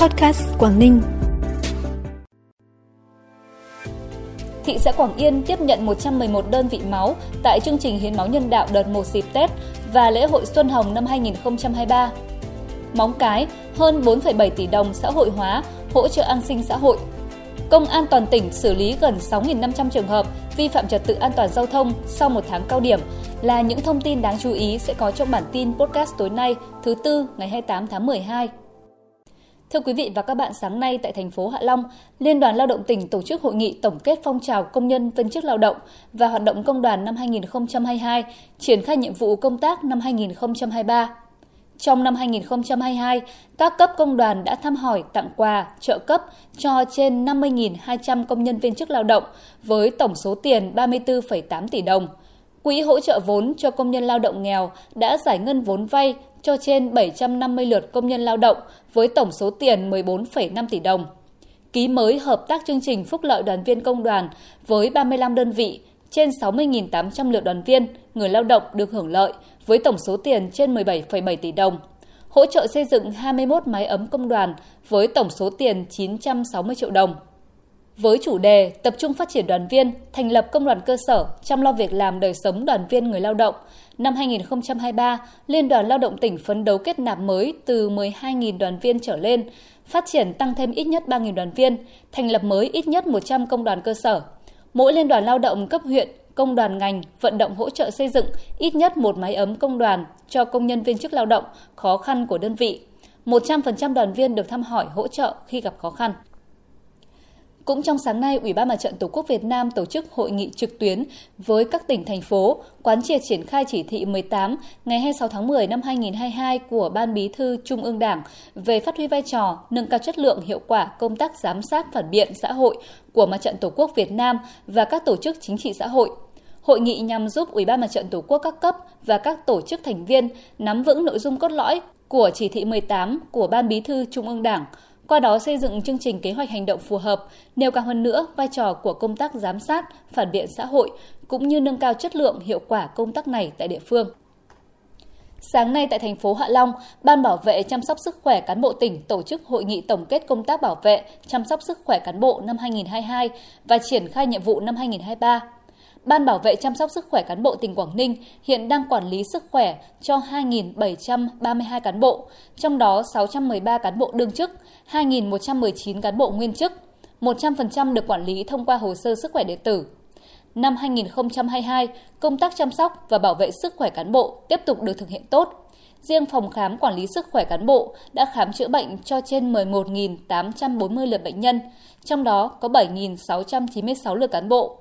Podcast Quảng Ninh. Thị xã Quảng Yên tiếp nhận 111 đơn vị máu tại chương trình hiến máu nhân đạo đợt 1 dịp Tết và lễ hội Xuân Hồng năm 2023. Móng Cái, hơn 4,7 tỷ đồng xã hội hóa, hỗ trợ an sinh xã hội. Công an toàn tỉnh xử lý gần 6.500 trường hợp vi phạm trật tự an toàn giao thông sau một tháng cao điểm là những thông tin đáng chú ý sẽ có trong bản tin podcast tối nay thứ Tư ngày 28 tháng 12. Thưa quý vị và các bạn, sáng nay tại thành phố Hạ Long, Liên đoàn Lao động tỉnh tổ chức hội nghị tổng kết phong trào công nhân viên chức lao động và hoạt động công đoàn năm 2022, triển khai nhiệm vụ công tác năm 2023. Trong năm 2022, các cấp công đoàn đã thăm hỏi, tặng quà, trợ cấp cho trên 50.200 công nhân viên chức lao động với tổng số tiền 34,8 tỷ đồng. Quỹ hỗ trợ vốn cho công nhân lao động nghèo đã giải ngân vốn vay cho trên 750 lượt công nhân lao động với tổng số tiền 14,5 tỷ đồng. Ký mới hợp tác chương trình phúc lợi đoàn viên công đoàn với 35 đơn vị, trên 60.800 lượt đoàn viên, người lao động được hưởng lợi với tổng số tiền trên 17,7 tỷ đồng. Hỗ trợ xây dựng 21 máy ấm công đoàn với tổng số tiền 960 triệu đồng. Với chủ đề tập trung phát triển đoàn viên, thành lập công đoàn cơ sở, chăm lo việc làm đời sống đoàn viên người lao động, năm 2023, Liên đoàn Lao động tỉnh phấn đấu kết nạp mới từ 12.000 đoàn viên trở lên, phát triển tăng thêm ít nhất 3.000 đoàn viên, thành lập mới ít nhất 100 công đoàn cơ sở. Mỗi liên đoàn lao động cấp huyện, công đoàn ngành vận động hỗ trợ xây dựng ít nhất một máy ấm công đoàn cho công nhân viên chức lao động khó khăn của đơn vị. 100% đoàn viên được thăm hỏi hỗ trợ khi gặp khó khăn. Cũng trong sáng nay, Ủy ban Mặt trận Tổ quốc Việt Nam tổ chức hội nghị trực tuyến với các tỉnh thành phố quán triệt triển khai chỉ thị 18 ngày 26 tháng 10 năm 2022 của Ban Bí thư Trung ương Đảng về phát huy vai trò nâng cao chất lượng hiệu quả công tác giám sát phản biện xã hội của Mặt trận Tổ quốc Việt Nam và các tổ chức chính trị xã hội. Hội nghị nhằm giúp Ủy ban Mặt trận Tổ quốc các cấp và các tổ chức thành viên nắm vững nội dung cốt lõi của chỉ thị 18 của Ban Bí thư Trung ương Đảng, qua đó xây dựng chương trình kế hoạch hành động phù hợp, nêu cao hơn nữa vai trò của công tác giám sát, phản biện xã hội, cũng như nâng cao chất lượng hiệu quả công tác này tại địa phương. Sáng nay tại thành phố Hạ Long, Ban bảo vệ chăm sóc sức khỏe cán bộ tỉnh tổ chức hội nghị tổng kết công tác bảo vệ chăm sóc sức khỏe cán bộ năm 2022 và triển khai nhiệm vụ năm 2023. Ban bảo vệ chăm sóc sức khỏe cán bộ tỉnh Quảng Ninh hiện đang quản lý sức khỏe cho 2.732 cán bộ, trong đó 613 cán bộ đương chức, 2.119 cán bộ nguyên chức, 100% được quản lý thông qua hồ sơ sức khỏe điện tử. Năm 2022, công tác chăm sóc và bảo vệ sức khỏe cán bộ tiếp tục được thực hiện tốt. Riêng phòng khám quản lý sức khỏe cán bộ đã khám chữa bệnh cho trên 11.840 lượt bệnh nhân, trong đó có 7.696 lượt cán bộ.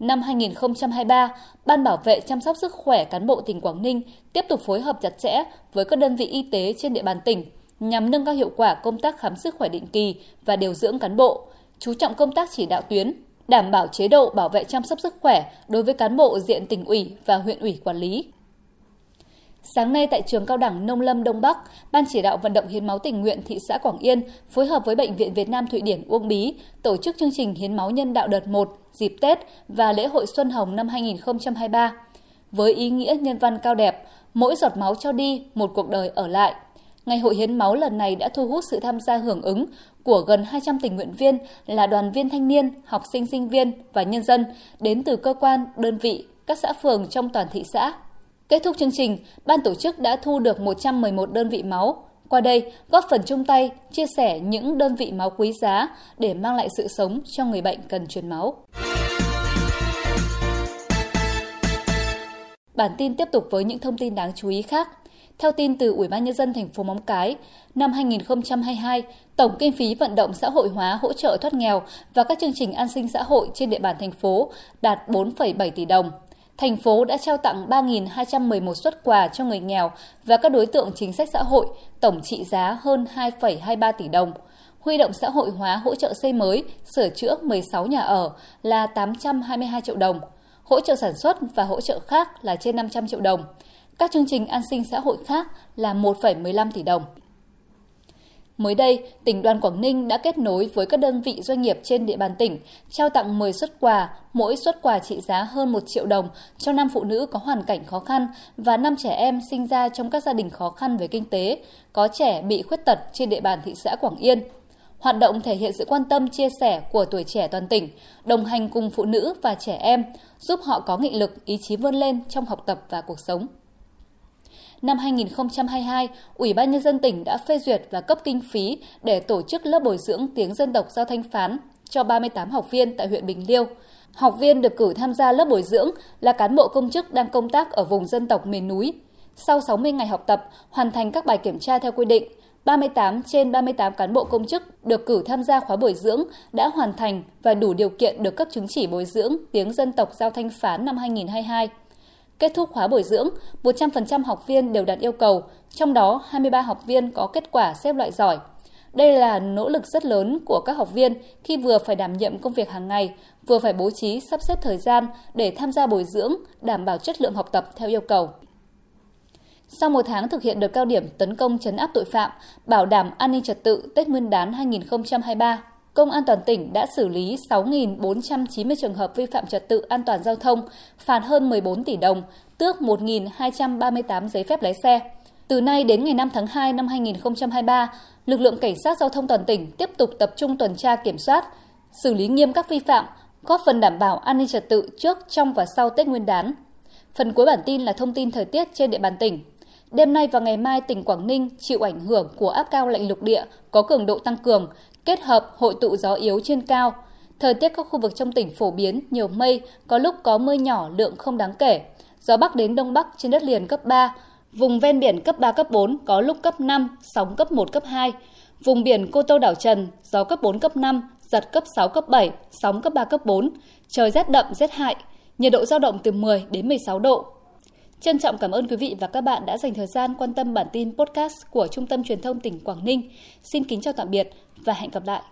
Năm 2023, Ban bảo vệ chăm sóc sức khỏe cán bộ tỉnh Quảng Ninh tiếp tục phối hợp chặt chẽ với các đơn vị y tế trên địa bàn tỉnh nhằm nâng cao hiệu quả công tác khám sức khỏe định kỳ và điều dưỡng cán bộ, chú trọng công tác chỉ đạo tuyến, đảm bảo chế độ bảo vệ chăm sóc sức khỏe đối với cán bộ diện tỉnh ủy và huyện ủy quản lý. Sáng nay tại trường cao đẳng Nông Lâm Đông Bắc, Ban chỉ đạo vận động hiến máu tình nguyện thị xã Quảng Yên phối hợp với Bệnh viện Việt Nam Thụy Điển Uông Bí tổ chức chương trình hiến máu nhân đạo đợt 1 dịp Tết và lễ hội Xuân Hồng năm 2023. Với ý nghĩa nhân văn cao đẹp, mỗi giọt máu cho đi, một cuộc đời ở lại. Ngày hội hiến máu lần này đã thu hút sự tham gia hưởng ứng của gần 200 tình nguyện viên là đoàn viên thanh niên, học sinh sinh viên và nhân dân đến từ cơ quan, đơn vị, các xã phường trong toàn thị xã. Kết thúc chương trình, ban tổ chức đã thu được 111 đơn vị máu. Qua đây, góp phần chung tay, chia sẻ những đơn vị máu quý giá để mang lại sự sống cho người bệnh cần truyền máu. Bản tin tiếp tục với những thông tin đáng chú ý khác. Theo tin từ Ủy ban nhân dân thành phố Móng Cái, năm 2022, tổng kinh phí vận động xã hội hóa hỗ trợ thoát nghèo và các chương trình an sinh xã hội trên địa bàn thành phố đạt 4,7 tỷ đồng thành phố đã trao tặng 3.211 xuất quà cho người nghèo và các đối tượng chính sách xã hội, tổng trị giá hơn 2,23 tỷ đồng. Huy động xã hội hóa hỗ trợ xây mới, sửa chữa 16 nhà ở là 822 triệu đồng. Hỗ trợ sản xuất và hỗ trợ khác là trên 500 triệu đồng. Các chương trình an sinh xã hội khác là 1,15 tỷ đồng. Mới đây, tỉnh đoàn Quảng Ninh đã kết nối với các đơn vị doanh nghiệp trên địa bàn tỉnh, trao tặng 10 xuất quà, mỗi xuất quà trị giá hơn 1 triệu đồng cho 5 phụ nữ có hoàn cảnh khó khăn và 5 trẻ em sinh ra trong các gia đình khó khăn về kinh tế, có trẻ bị khuyết tật trên địa bàn thị xã Quảng Yên. Hoạt động thể hiện sự quan tâm chia sẻ của tuổi trẻ toàn tỉnh, đồng hành cùng phụ nữ và trẻ em, giúp họ có nghị lực, ý chí vươn lên trong học tập và cuộc sống. Năm 2022, Ủy ban Nhân dân tỉnh đã phê duyệt và cấp kinh phí để tổ chức lớp bồi dưỡng tiếng dân tộc giao thanh phán cho 38 học viên tại huyện Bình Liêu. Học viên được cử tham gia lớp bồi dưỡng là cán bộ công chức đang công tác ở vùng dân tộc miền núi. Sau 60 ngày học tập, hoàn thành các bài kiểm tra theo quy định, 38 trên 38 cán bộ công chức được cử tham gia khóa bồi dưỡng đã hoàn thành và đủ điều kiện được cấp chứng chỉ bồi dưỡng tiếng dân tộc giao thanh phán năm 2022. Kết thúc khóa bồi dưỡng, 100% học viên đều đạt yêu cầu, trong đó 23 học viên có kết quả xếp loại giỏi. Đây là nỗ lực rất lớn của các học viên khi vừa phải đảm nhiệm công việc hàng ngày, vừa phải bố trí sắp xếp thời gian để tham gia bồi dưỡng, đảm bảo chất lượng học tập theo yêu cầu. Sau một tháng thực hiện đợt cao điểm tấn công chấn áp tội phạm, bảo đảm an ninh trật tự Tết Nguyên đán 2023, Công an toàn tỉnh đã xử lý 6.490 trường hợp vi phạm trật tự an toàn giao thông, phạt hơn 14 tỷ đồng, tước 1.238 giấy phép lái xe. Từ nay đến ngày 5 tháng 2 năm 2023, lực lượng cảnh sát giao thông toàn tỉnh tiếp tục tập trung tuần tra kiểm soát, xử lý nghiêm các vi phạm, góp phần đảm bảo an ninh trật tự trước, trong và sau Tết Nguyên đán. Phần cuối bản tin là thông tin thời tiết trên địa bàn tỉnh. Đêm nay và ngày mai, tỉnh Quảng Ninh chịu ảnh hưởng của áp cao lạnh lục địa có cường độ tăng cường, kết hợp hội tụ gió yếu trên cao. Thời tiết các khu vực trong tỉnh phổ biến, nhiều mây, có lúc có mưa nhỏ lượng không đáng kể. Gió Bắc đến Đông Bắc trên đất liền cấp 3, vùng ven biển cấp 3, cấp 4, có lúc cấp 5, sóng cấp 1, cấp 2. Vùng biển Cô Tô Đảo Trần, gió cấp 4, cấp 5, giật cấp 6, cấp 7, sóng cấp 3, cấp 4. Trời rét đậm, rét hại, nhiệt độ dao động từ 10 đến 16 độ. Trân trọng cảm ơn quý vị và các bạn đã dành thời gian quan tâm bản tin podcast của Trung tâm Truyền thông tỉnh Quảng Ninh. Xin kính chào tạm biệt và hẹn gặp lại.